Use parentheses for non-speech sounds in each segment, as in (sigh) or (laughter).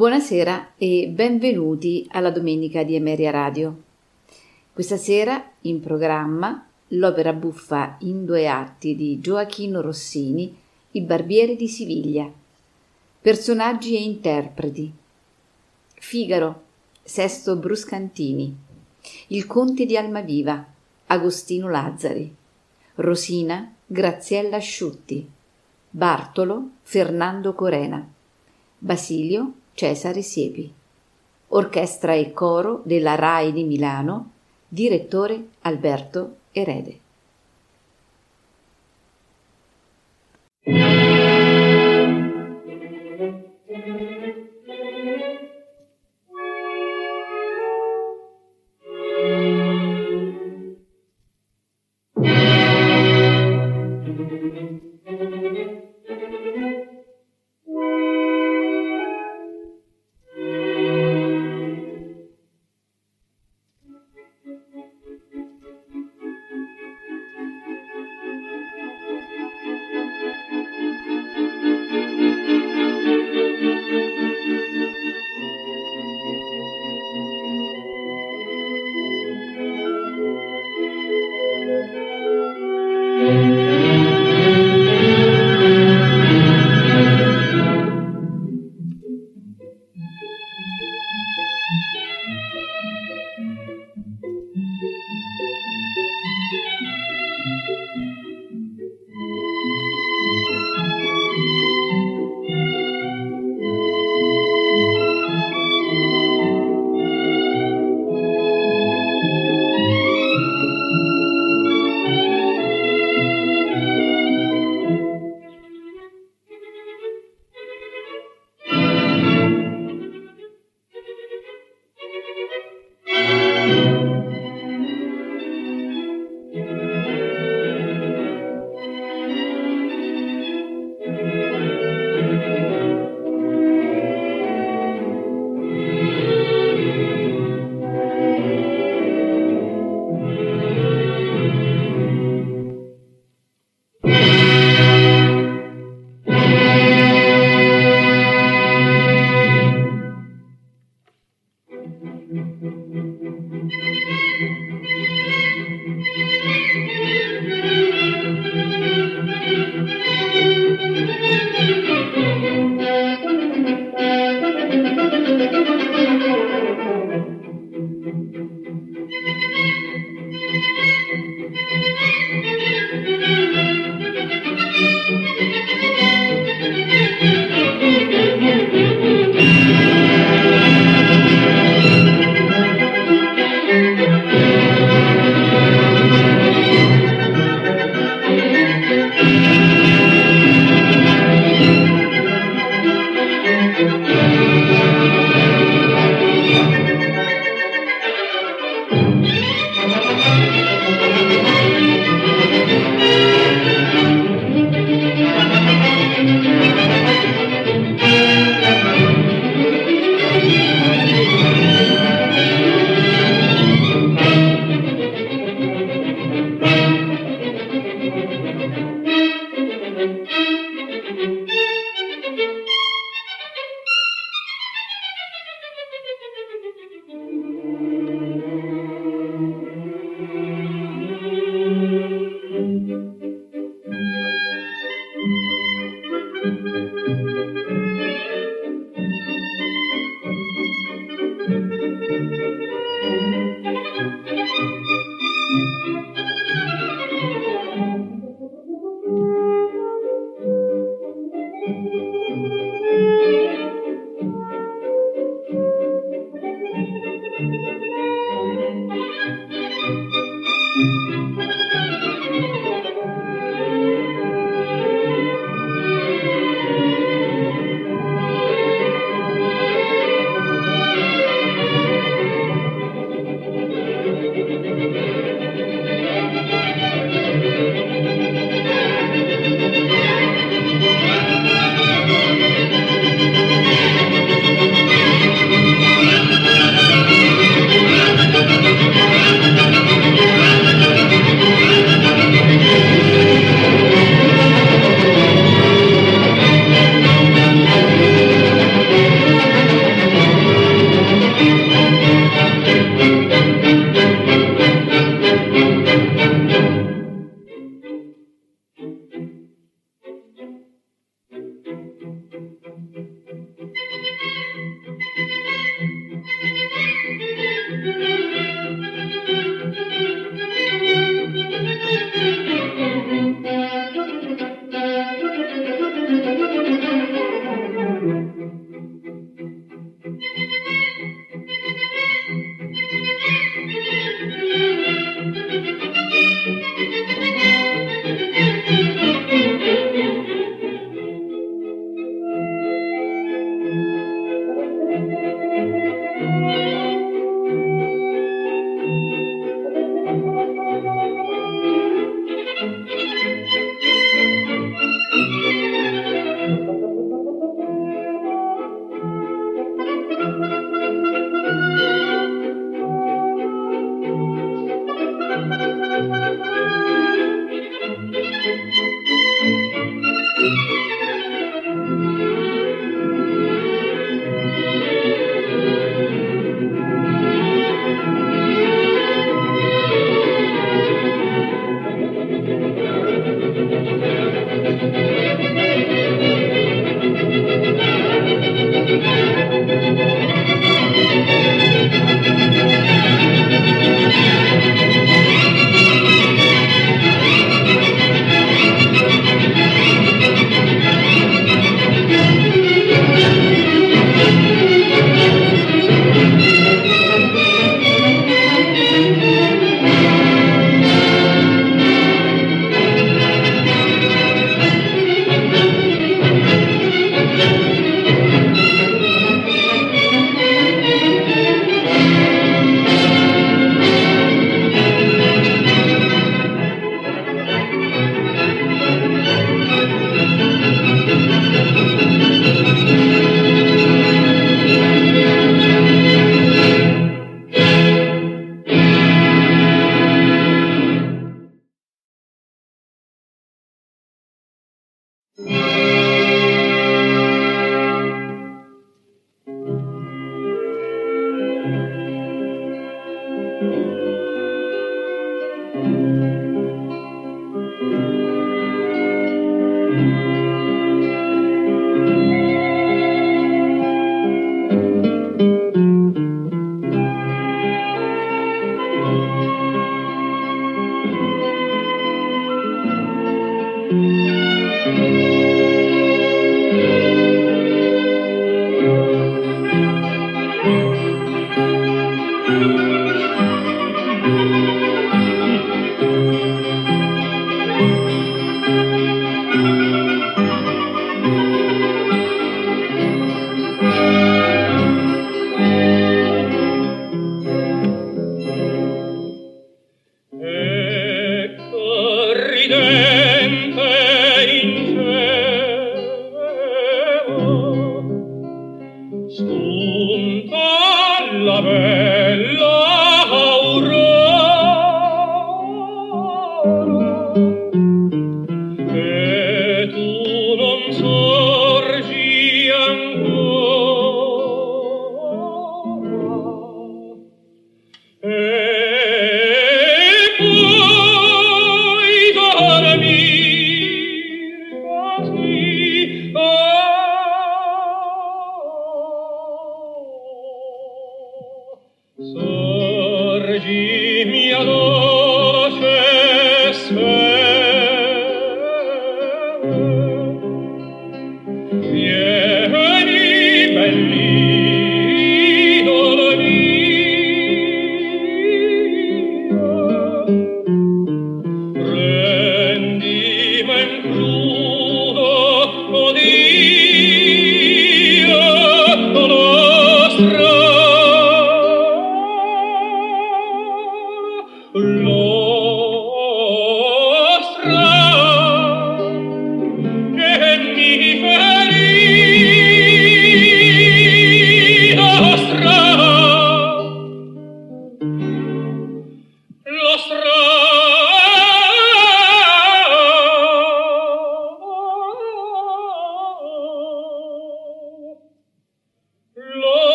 Buonasera e benvenuti alla Domenica di Emeria Radio. Questa sera in programma l'opera buffa in due atti di Gioachino Rossini, Il barbiere di Siviglia. Personaggi e interpreti. Figaro, Sesto Bruscantini. Il conte di Almaviva, Agostino Lazzari. Rosina, Graziella Asciutti. Bartolo, Fernando Corena. Basilio, Cesare Siepi. Orchestra e coro della RAI di Milano, direttore Alberto Erede.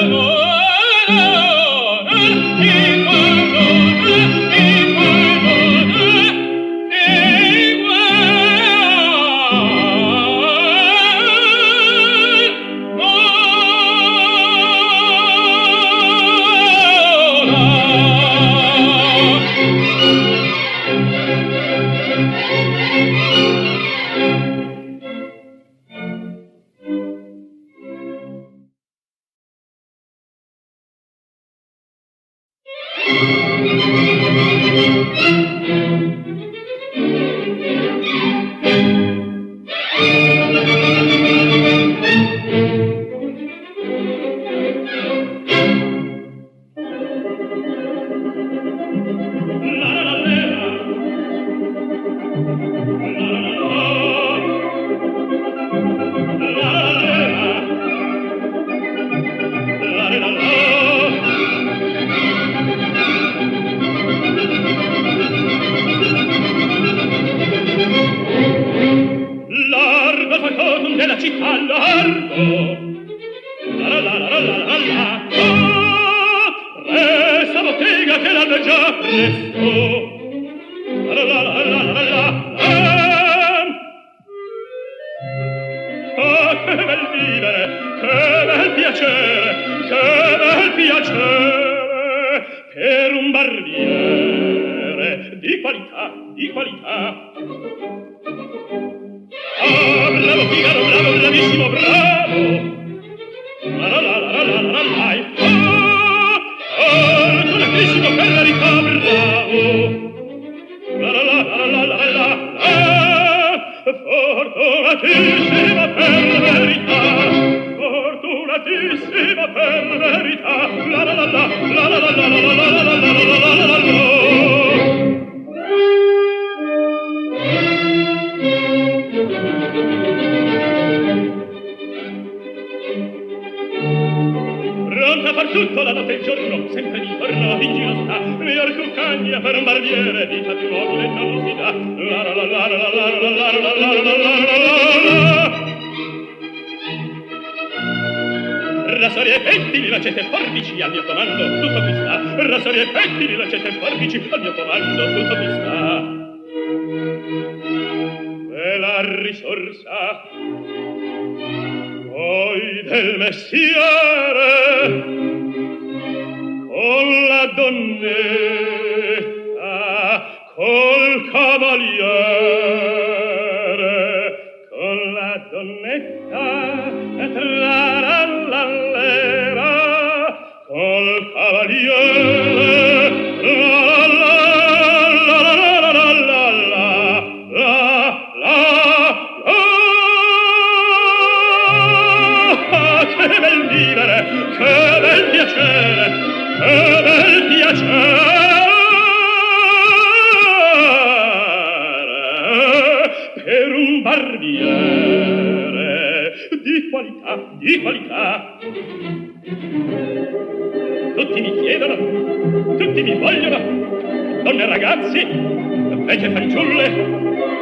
amor. Dios, dígalo, di qualità. Tutti mi chiedono, tutti mi vogliono, donne e ragazzi, vecchie fanciulle,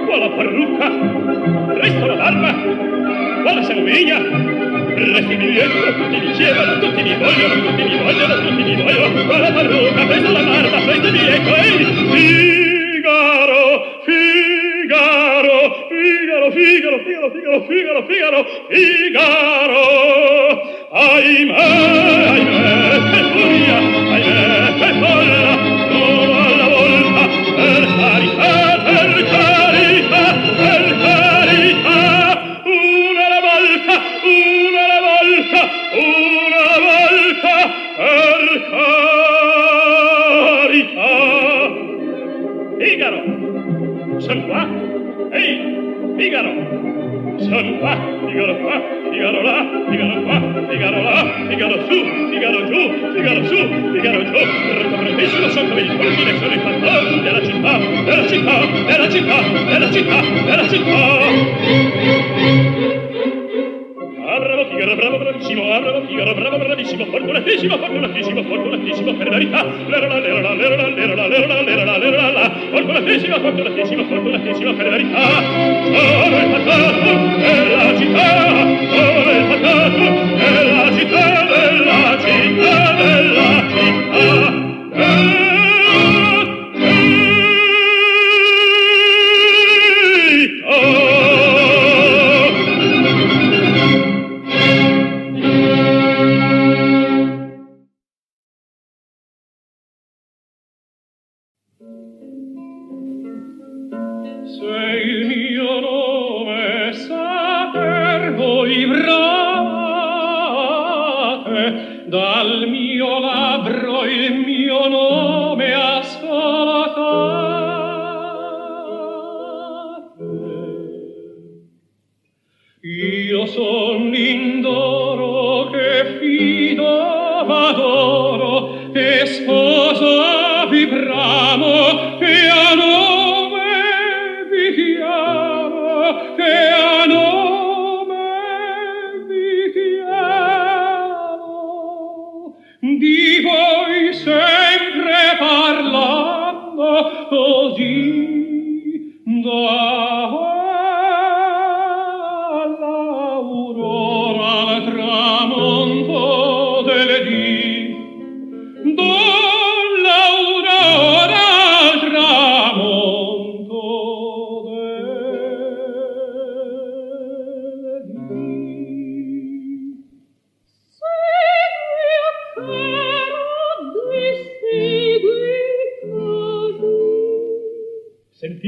qua la parrucca, presto la barba, qua la sanguigna, resti di tutti mi chiedono, tutti mi vogliono, tutti mi vogliono, tutti mi vogliono, qua la parrucca, presto la barba, presto di ecco, ehi, ehi. Fígaro, Fígaro, Fígaro, Fígaro, Fígaro, Fígaro, Fígaro, Fígaro,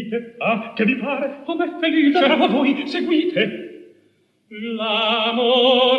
Dite, ah, che vi pare? Com'è felice eravamo voi, seguite! L'amore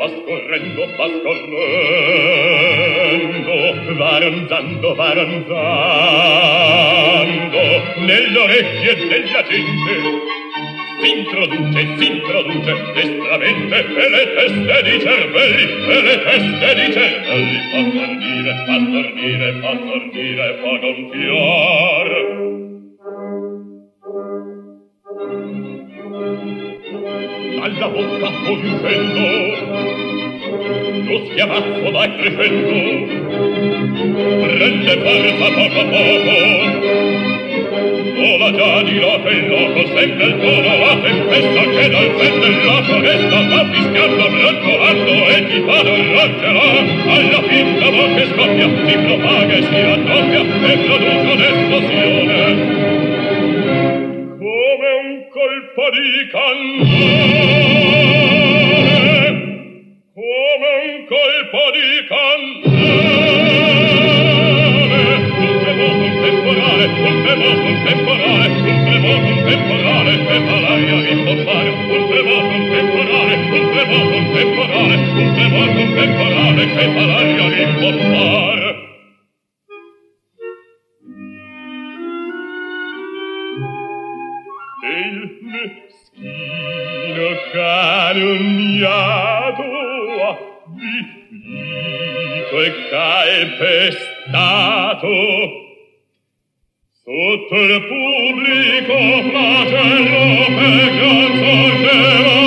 vas scorrendo, vas correndo, va andando, va andando, nelle orecchie della gente s'introduce, s'introduce destramente e le teste di cervelli, e le teste di cervelli fa dormire, fa dormire, fa dormire, fa gonfiare. la concello lo schiamazzo va crescendo. Prende forza poco a poco. Vola già di là in loco sempre il tono la tempesta che dal vento e la foresta va fischiando brancolando e ti fa d'orrangerà alla fin la bocca scoppia si propaga e si raddoppia e produce un'esplosione. Come un colpo di cannone dico, fratello, che gran solteva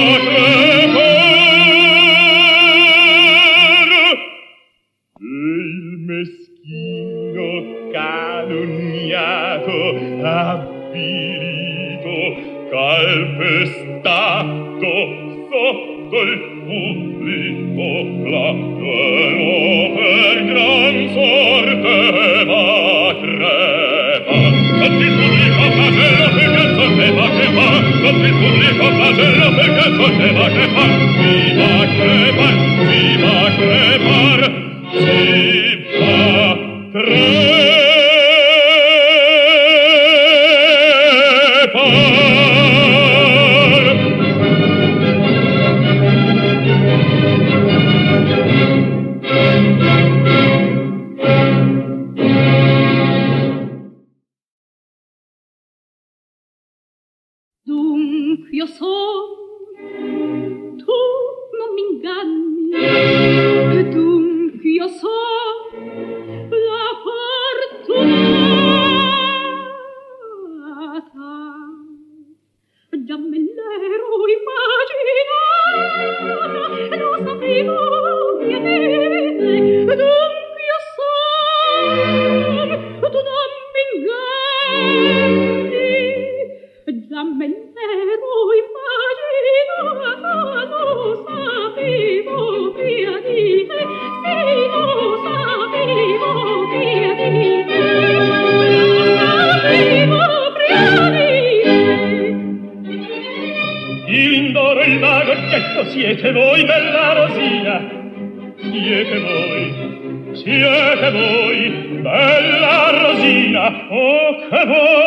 siete voi, bella Rosina? Siete voi, siete voi, bella Rosina? Oh, che voi!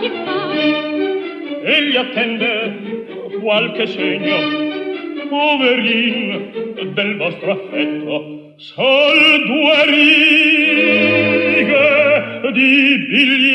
chi fa egli attende qualche segno poverin del vostro affetto sol due righe di biglietti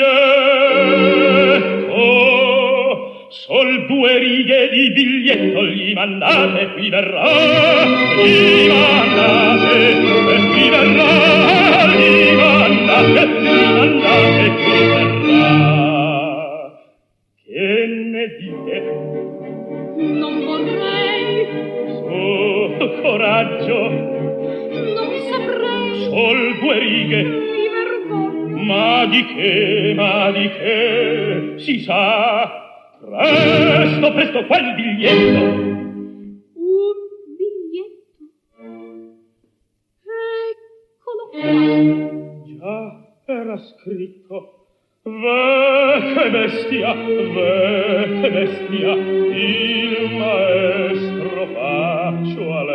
coraggio. Non saprei. Sol due righe. Mi vergogno. Ma di che ma di che? Si sa. Presto presto quel biglietto. Un biglietto. Eccolo qua. Già era scritto. Ve che bestia, ve che bestia, il maestro faccio a lei.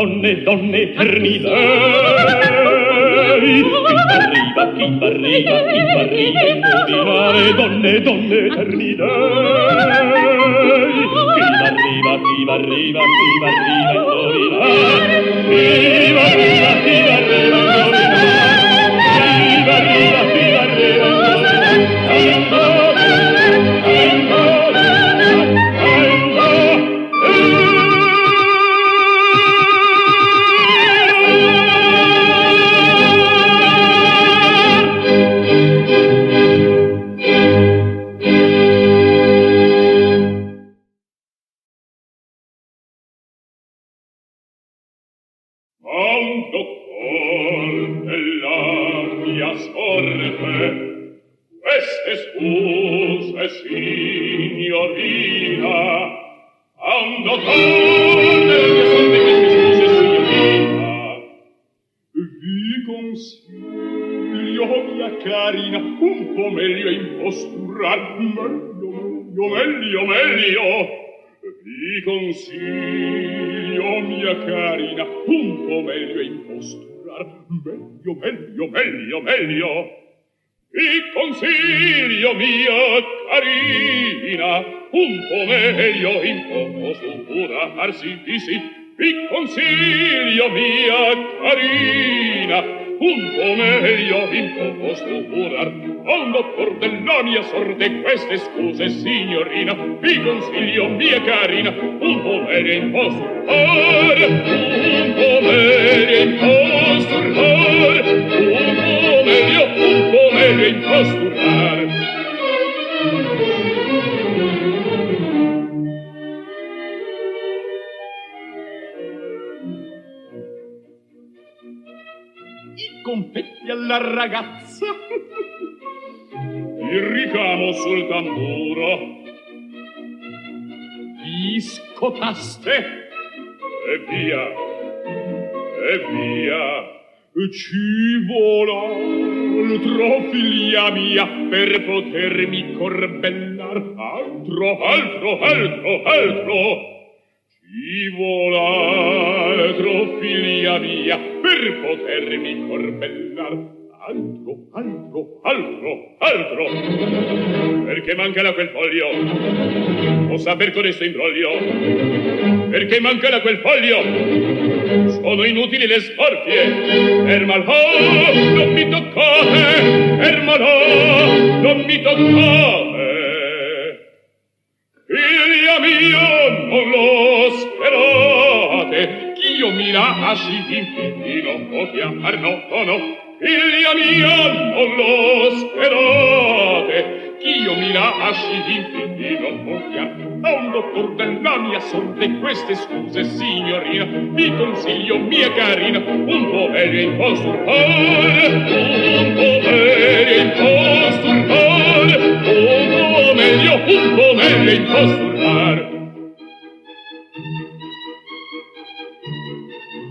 donne, donne, ternisei. Chi arriva, chi arriva, chi arriva, chi arriva, donne, donne, ternisei. arriba, arriba, arriba, arriba, arriba, arriba, e consiglio mia carina, un po' meglio in poco supurarsi di sì. e consiglio mia carina, un po' meglio in poco su supurarsi della mia sorte queste scuse signorina vi consiglio mia carina un meglio in posto curar un meglio in posto curar un meglio un meglio in posto curar confetti alla ragazza. (laughs) il ricamo sul tamburo. Disco scopaste e via. E via. Ci vola altro figlia mia per potermi corbellar. Altro altro altro altro. Ci vola altro figlia mia per potermi corbellar altro, altro, altro, altro. Perché manca la quel foglio? O saper con esso imbroglio? Perché manca la quel foglio? Sono inutili le sporchie. Ermalò, non mi toccate. Ermalò, non mi toccate. Figlia mia, non lo sperate. Ch'io mi lasci in figli non potrà no, no, no figlia mia non lo sperate. Ch'io mi lasci d'infinì non voglia a un dottor della mia sorte queste scuse signorina vi consiglio mia carina un poverio in posturpare un poverio in posturpare un poverio un poverio in posturpare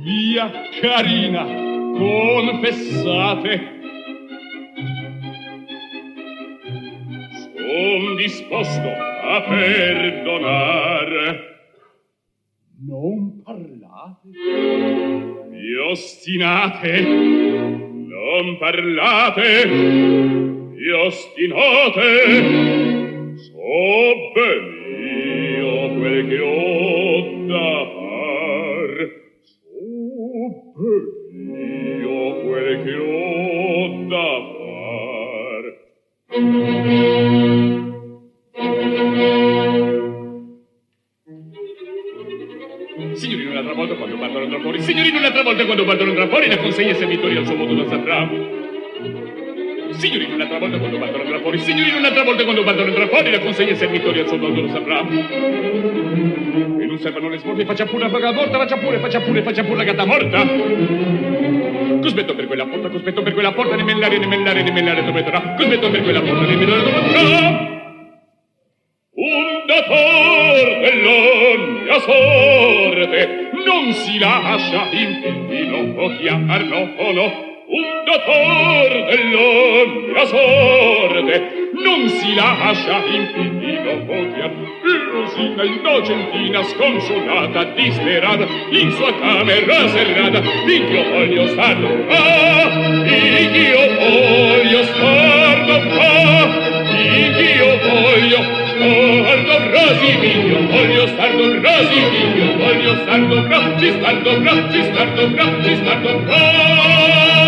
via carina confessate son disposto a perdonare non parlate. Vi ostinate. Non parlate. Vi ostinate so ben io quel che ho da far. So ben. Signorino, un'altra volta quando partono andrà fuori. Signorino, un'altra volta quando partono andrà fuori, la consegna ai servitori al suo modo non saprà. Signorino, un'altra volta quando partono andrà fuori. Signorino, un'altra volta quando partono andrà fuori, la consegna ai servitori al suo modo non saprà. Servono le sporte, faccia pure la paga morta, faccia pure, faccia pure, faccia pure la gatta morta. Cospetto per quella porta, cospetto per quella porta, nemmeno l'aria, nemmeno l'aria, nemmeno l'aria torrà. Cospetto per quella porta, nemmeno l'aria torrà. Un dator della mia sorte non si lascia infine può chiamar no no un dottor dell'ombra sorde non si lascia infinito odia Rosina innocentina sconsolata disperata in sua camera serrata di io voglio star qua io voglio star qua io voglio star con Rosimino voglio star con Rosimino voglio star con Rosimino star con Rosimino star con Rosimino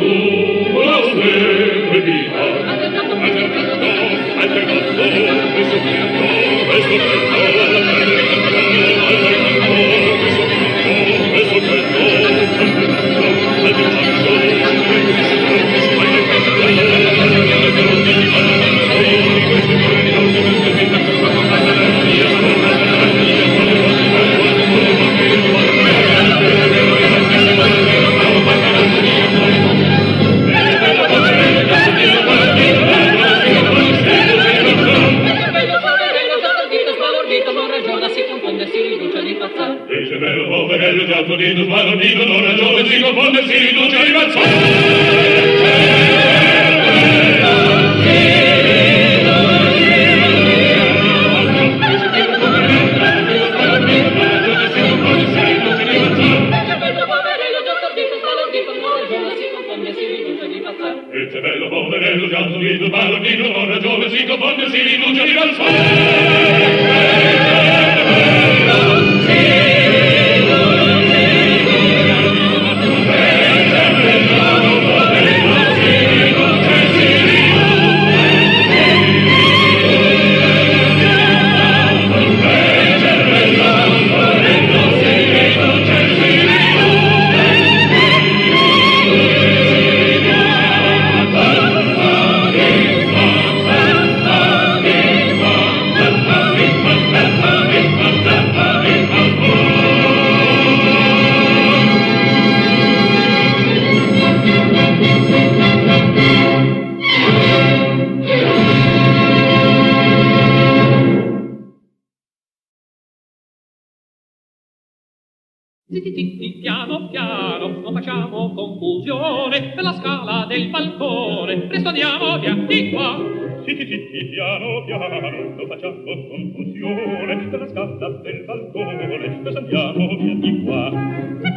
Thank you. per la scala del balcone. Presto andiamo via di qua. Sì, sì, sì, piano, piano, non facciamo confusione. Per la scala del balcone, presto andiamo via di qua.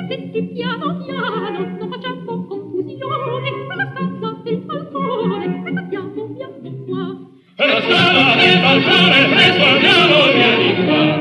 Sì, sì, piano, piano, non facciamo confusione. Per la scala del balcone, presto andiamo via di qua. Per la scala del balcone, presto andiamo via di qua.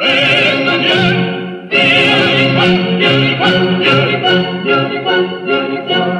Thank you.